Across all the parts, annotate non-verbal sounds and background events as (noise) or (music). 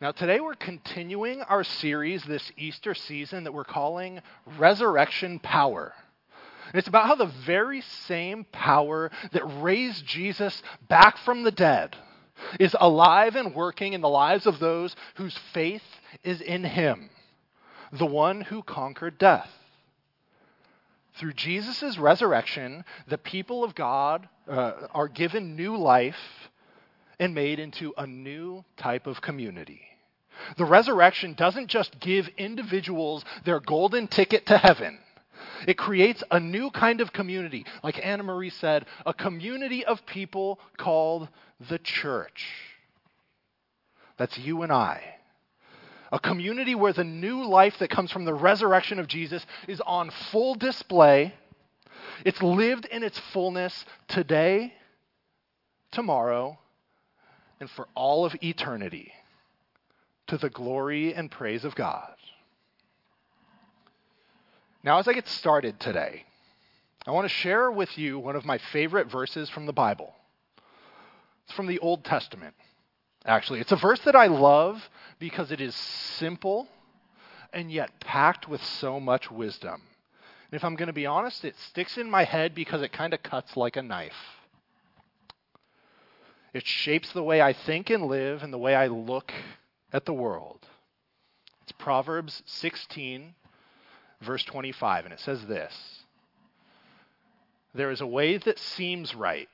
Now, today we're continuing our series this Easter season that we're calling Resurrection Power. And it's about how the very same power that raised Jesus back from the dead is alive and working in the lives of those whose faith is in him, the one who conquered death. Through Jesus' resurrection, the people of God uh, are given new life and made into a new type of community. The resurrection doesn't just give individuals their golden ticket to heaven. It creates a new kind of community. Like Anna Marie said, a community of people called the church. That's you and I. A community where the new life that comes from the resurrection of Jesus is on full display. It's lived in its fullness today, tomorrow, and for all of eternity to the glory and praise of God. Now, as I get started today, I want to share with you one of my favorite verses from the Bible. It's from the Old Testament, actually. It's a verse that I love because it is simple and yet packed with so much wisdom. And if I'm going to be honest, it sticks in my head because it kind of cuts like a knife. It shapes the way I think and live and the way I look at the world. It's Proverbs 16, verse 25, and it says this There is a way that seems right,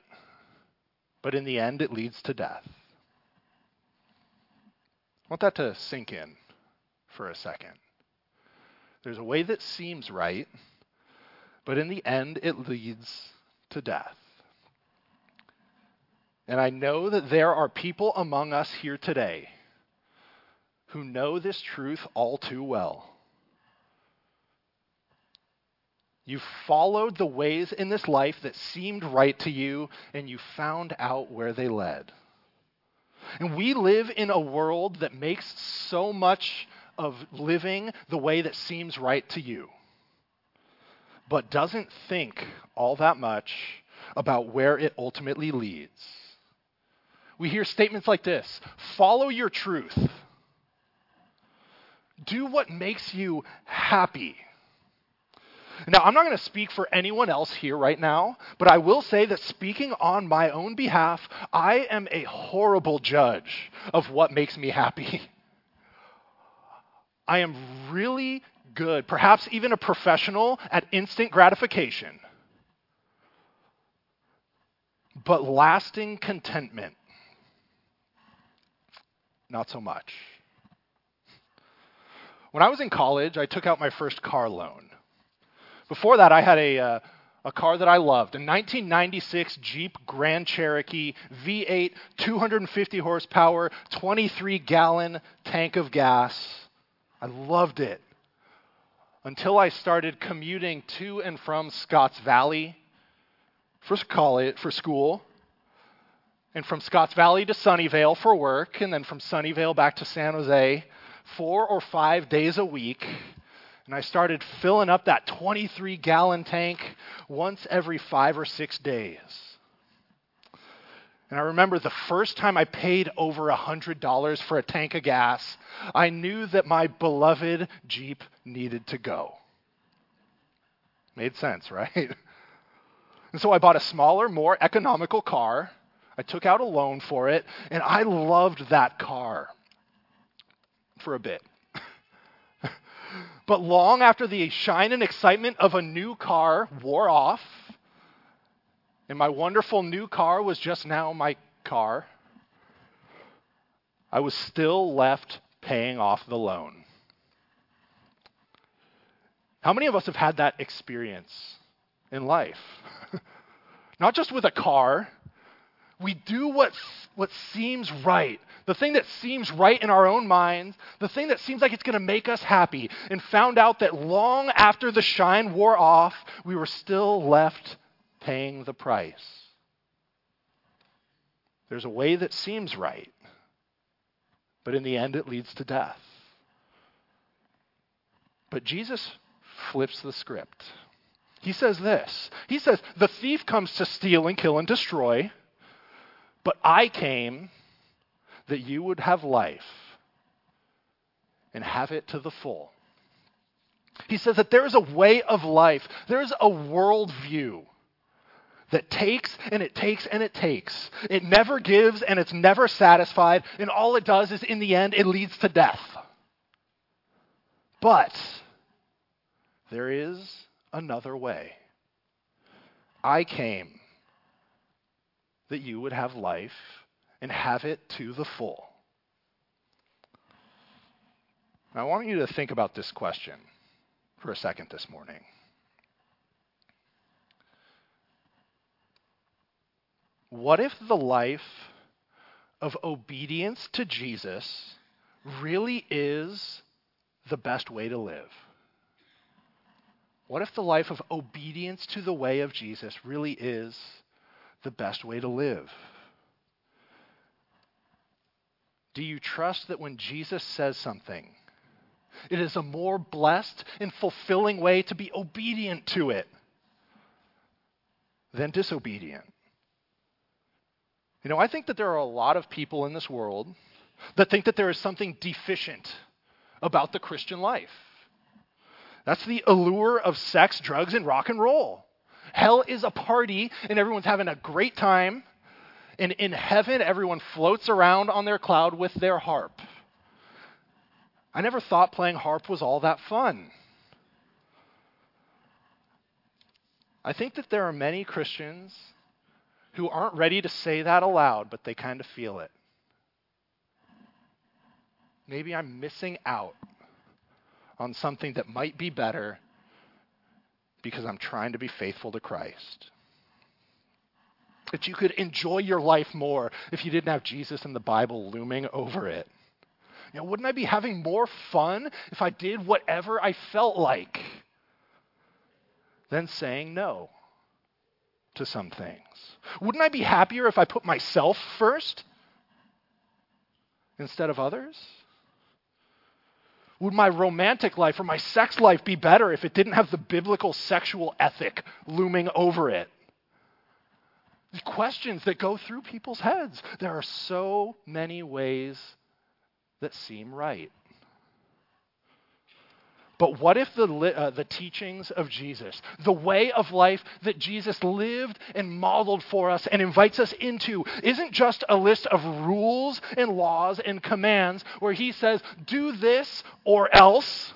but in the end it leads to death. I want that to sink in for a second. There's a way that seems right, but in the end it leads to death. And I know that there are people among us here today who know this truth all too well. You followed the ways in this life that seemed right to you, and you found out where they led. And we live in a world that makes so much of living the way that seems right to you, but doesn't think all that much about where it ultimately leads. We hear statements like this follow your truth do what makes you happy. Now, I'm not going to speak for anyone else here right now, but I will say that speaking on my own behalf, I am a horrible judge of what makes me happy. (laughs) I am really good, perhaps even a professional at instant gratification. But lasting contentment, not so much. When I was in college, I took out my first car loan. Before that, I had a, uh, a car that I loved a 1996 Jeep Grand Cherokee V8, 250 horsepower, 23 gallon tank of gas. I loved it until I started commuting to and from Scotts Valley for college, for school, and from Scotts Valley to Sunnyvale for work, and then from Sunnyvale back to San Jose four or five days a week. And I started filling up that 23 gallon tank once every five or six days. And I remember the first time I paid over $100 for a tank of gas, I knew that my beloved Jeep needed to go. Made sense, (laughs) right? And so I bought a smaller, more economical car. I took out a loan for it, and I loved that car for a bit. (laughs) but long after the shine and excitement of a new car wore off, and my wonderful new car was just now my car, I was still left paying off the loan. How many of us have had that experience in life? (laughs) Not just with a car. We do what, what seems right the thing that seems right in our own minds, the thing that seems like it's going to make us happy, and found out that long after the shine wore off, we were still left paying the price. There's a way that seems right, but in the end it leads to death. But Jesus flips the script. He says this He says, The thief comes to steal and kill and destroy, but I came that you would have life and have it to the full. He says that there is a way of life, there is a worldview that takes and it takes and it takes. It never gives and it's never satisfied, and all it does is, in the end, it leads to death. But there is another way. I came that you would have life and have it to the full. Now, I want you to think about this question for a second this morning. What if the life of obedience to Jesus really is the best way to live? What if the life of obedience to the way of Jesus really is the best way to live? Do you trust that when Jesus says something, it is a more blessed and fulfilling way to be obedient to it than disobedient? You know, I think that there are a lot of people in this world that think that there is something deficient about the Christian life. That's the allure of sex, drugs, and rock and roll. Hell is a party, and everyone's having a great time. And in heaven, everyone floats around on their cloud with their harp. I never thought playing harp was all that fun. I think that there are many Christians who aren't ready to say that aloud, but they kind of feel it. Maybe I'm missing out on something that might be better because I'm trying to be faithful to Christ. That you could enjoy your life more if you didn't have Jesus and the Bible looming over it. You know, wouldn't I be having more fun if I did whatever I felt like than saying no to some things? Wouldn't I be happier if I put myself first instead of others? Would my romantic life or my sex life be better if it didn't have the biblical sexual ethic looming over it? The questions that go through people's heads. There are so many ways that seem right. But what if the, uh, the teachings of Jesus, the way of life that Jesus lived and modeled for us and invites us into, isn't just a list of rules and laws and commands where he says, do this or else?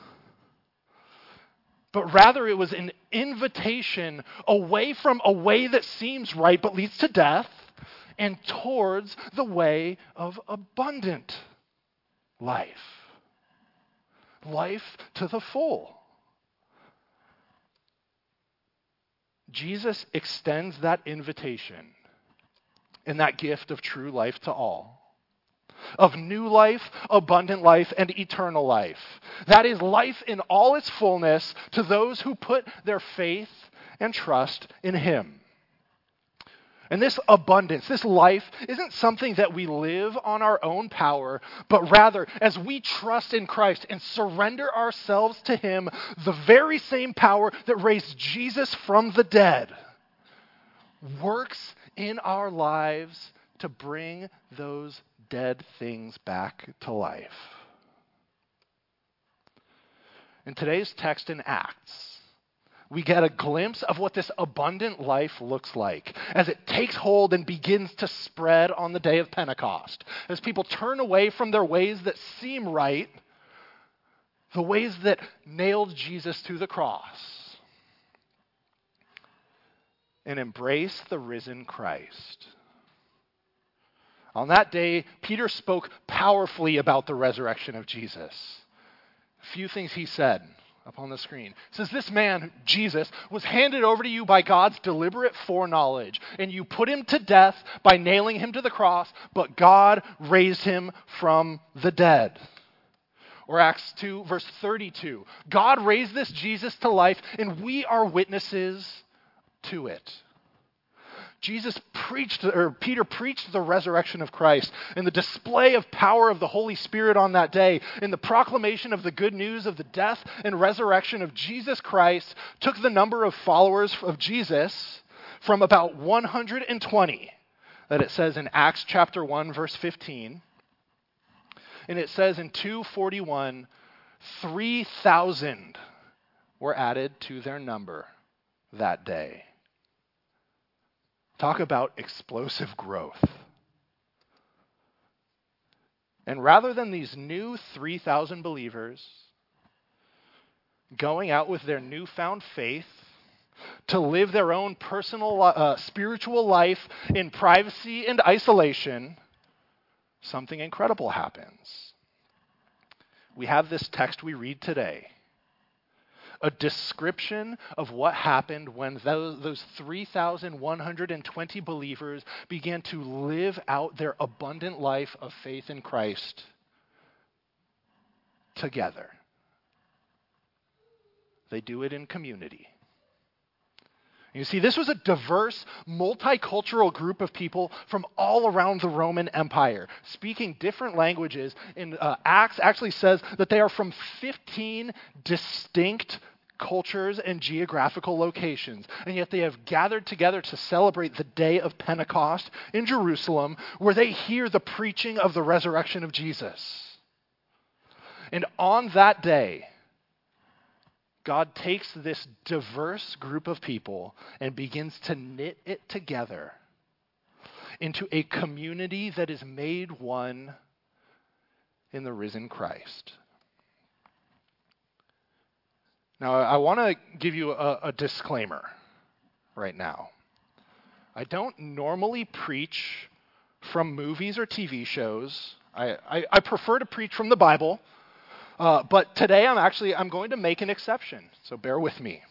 But rather, it was an invitation away from a way that seems right but leads to death and towards the way of abundant life life to the full. Jesus extends that invitation and that gift of true life to all. Of new life, abundant life, and eternal life. That is life in all its fullness to those who put their faith and trust in Him. And this abundance, this life, isn't something that we live on our own power, but rather as we trust in Christ and surrender ourselves to Him, the very same power that raised Jesus from the dead works in our lives to bring those dead things back to life. In today's text in Acts, we get a glimpse of what this abundant life looks like as it takes hold and begins to spread on the day of Pentecost. As people turn away from their ways that seem right, the ways that nailed Jesus to the cross, and embrace the risen Christ. On that day, Peter spoke powerfully about the resurrection of Jesus. A few things he said up on the screen. It says, This man, Jesus, was handed over to you by God's deliberate foreknowledge, and you put him to death by nailing him to the cross, but God raised him from the dead. Or Acts 2, verse 32. God raised this Jesus to life, and we are witnesses to it. Jesus preached, or Peter preached the resurrection of Christ and the display of power of the Holy Spirit on that day, in the proclamation of the good news of the death and resurrection of Jesus Christ, took the number of followers of Jesus from about 120 that it says in Acts chapter 1, verse 15. And it says in 241 3,000 were added to their number that day. Talk about explosive growth. And rather than these new 3,000 believers going out with their newfound faith to live their own personal uh, spiritual life in privacy and isolation, something incredible happens. We have this text we read today a description of what happened when those, those 3,120 believers began to live out their abundant life of faith in Christ together. They do it in community. You see, this was a diverse, multicultural group of people from all around the Roman Empire, speaking different languages. In uh, Acts, actually says that they are from 15 distinct cultures and geographical locations, and yet they have gathered together to celebrate the day of Pentecost in Jerusalem, where they hear the preaching of the resurrection of Jesus. And on that day, God takes this diverse group of people and begins to knit it together into a community that is made one in the risen Christ. Now, I want to give you a, a, disclaimer right now. I don't normally preach from movies or TV shows. I, I, I prefer to preach from the Bible uh, but today I'm actually I'm going to make an exception, so bear with me.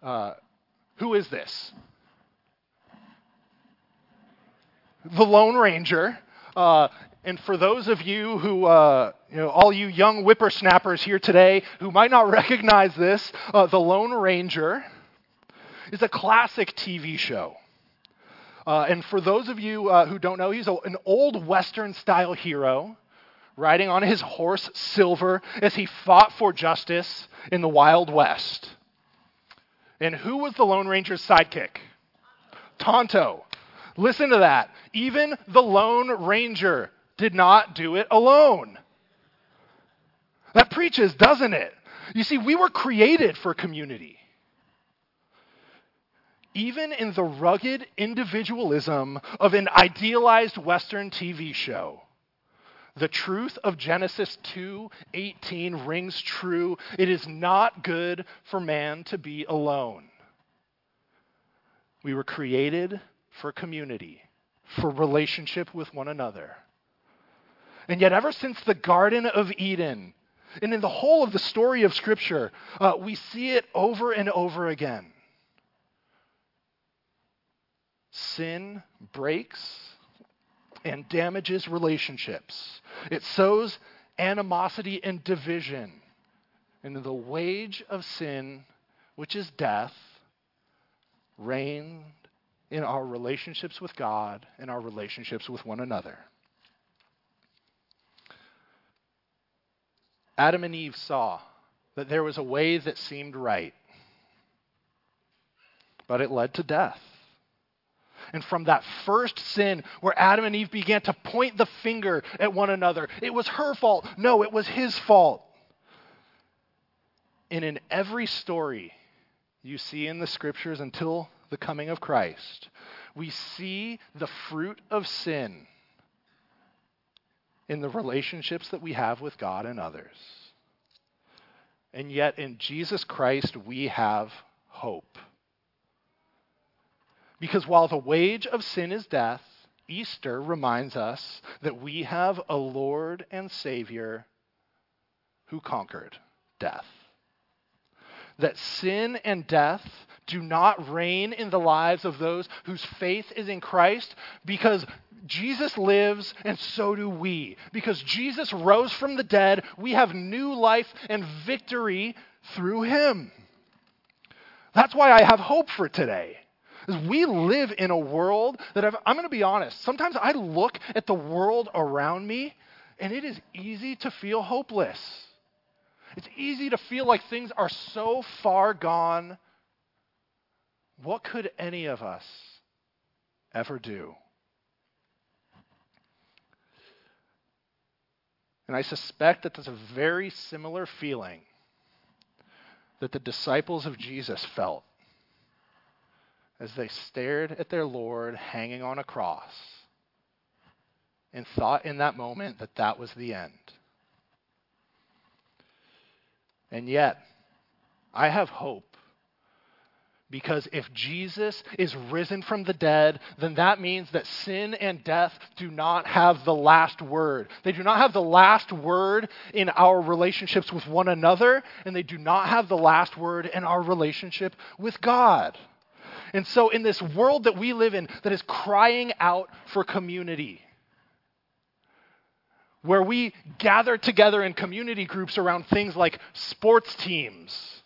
Uh, who is this? The Lone Ranger. Uh, and for those of you who, uh, you know, all you young whippersnappers here today who might not (laughs) recognize this, uh, The Lone Ranger is a classic TV show. Uh, and for those of you uh, who don't know, he's a, an old Western style hero riding on his horse Silver as he fought for justice in the Wild West. And who was the Lone Ranger's sidekick? Tonto. Listen to that. Even the Lone Ranger did not do it alone. That preaches, doesn't it? You see, we were created for community. Even in the rugged individualism of an idealized Western TV show, the truth of Genesis 2:18 rings true. It is not good for man to be alone. We were created for community, for relationship with one another. And yet, ever since the Garden of Eden, and in the whole of the story of Scripture, uh, we see it over and over again. Sin breaks and damages relationships. It sows animosity and division. And the wage of sin, which is death, reigned in our relationships with God and our relationships with one another. Adam and Eve saw that there was a way that seemed right, but it led to death and from that first sin where Adam and Eve began to point the finger at one another. It was her fault. No, it was his fault. And in every story you see in the scriptures until the coming of Christ, we see the fruit of sin in the relationships that we have with God and others. And yet, in Jesus Christ, we have hope. Because while the wage of sin is death, Easter reminds us that we have a Lord and Savior who conquered death. That sin and death do not reign in the lives of those whose faith is in Christ because Jesus lives and so do we. Because Jesus rose from the dead, we have new life and victory through him. That's why I have hope for today we live in a world that I've, I'm going to be honest. Sometimes I look at the world around me and it is easy to feel hopeless. It's easy to feel like things are so far gone. What could any of us ever do? And I suspect that there's a very similar feeling that the disciples of Jesus felt as they stared at their Lord hanging on a cross and thought in that moment that that was the end. And yet, I have hope. Because if Jesus is risen from the dead, then that means that sin and death do not have the last word. They do not have the last word in our relationships with one another, and they do not have the last word in our relationship with God. And so, in this world that we live in that is crying out for community, where we gather together in community groups around things like sports teams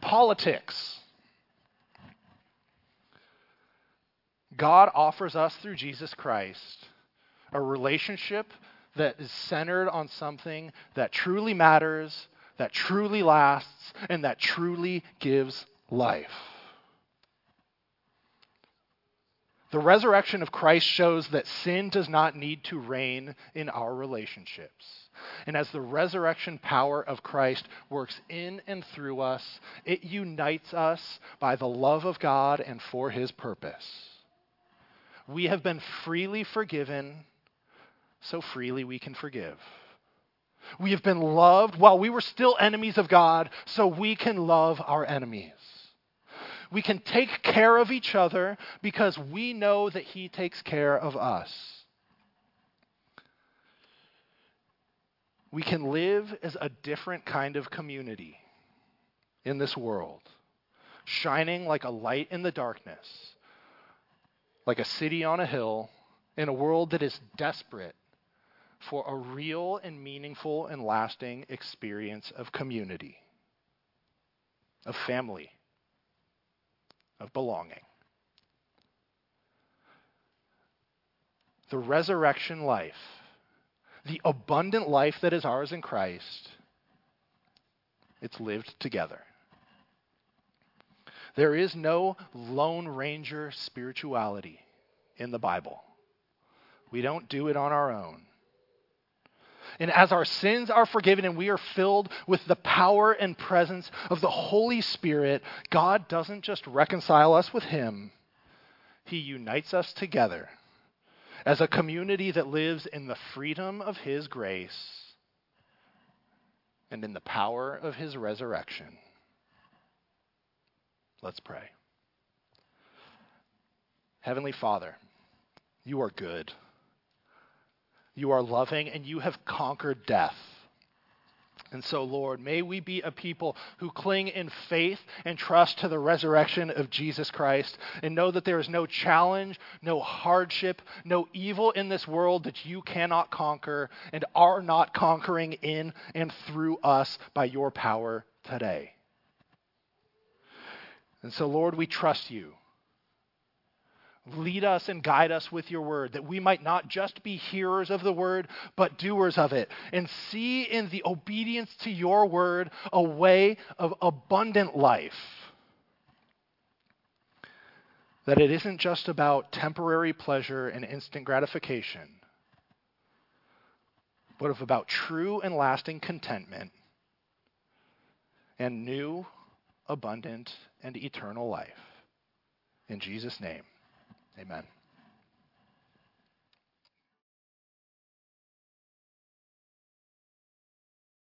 politics. God offers us through Jesus Christ a relationship that is centered on something that truly matters, that truly lasts, and that truly gives life. The resurrection of Christ shows that sin does not need to reign in our relationships. And as the resurrection power of Christ works in and through us, it unites us by the love of God and for his purpose. We have been freely forgiven, so freely we can forgive. We have been loved while we were still enemies of God, so we can love our enemies. We can take care of each other because we know that He takes care of us. We can live as a different kind of community in this world, shining like a light in the darkness, like a city on a hill, in a world that is desperate for a real and meaningful and lasting experience of community, of family, of belonging. The resurrection life, the abundant life that is ours in Christ, it's lived together. There is no Lone Ranger spirituality in the Bible. We don't do it on our own. And as our sins are forgiven and we are filled with the power and presence of the Holy Spirit, God doesn't just reconcile us with Him, He unites us together as a community that lives in the freedom of His grace and in the power of His resurrection. Let's pray. Heavenly Father, you are good. You are loving, and you have conquered death. And so, Lord, may we be a people who cling in faith and trust to the resurrection of Jesus Christ and know that there is no challenge, no hardship, no evil in this world that you cannot conquer and are not conquering in and through us by your power today. And so, Lord, we trust you. Lead us and guide us with your word, that we might not just be hearers of the word, but doers of it, and see in the obedience to your word a way of abundant life. That it isn't just about temporary pleasure and instant gratification, but of about true and lasting contentment and new, abundant, and eternal life. In Jesus' name. Amen.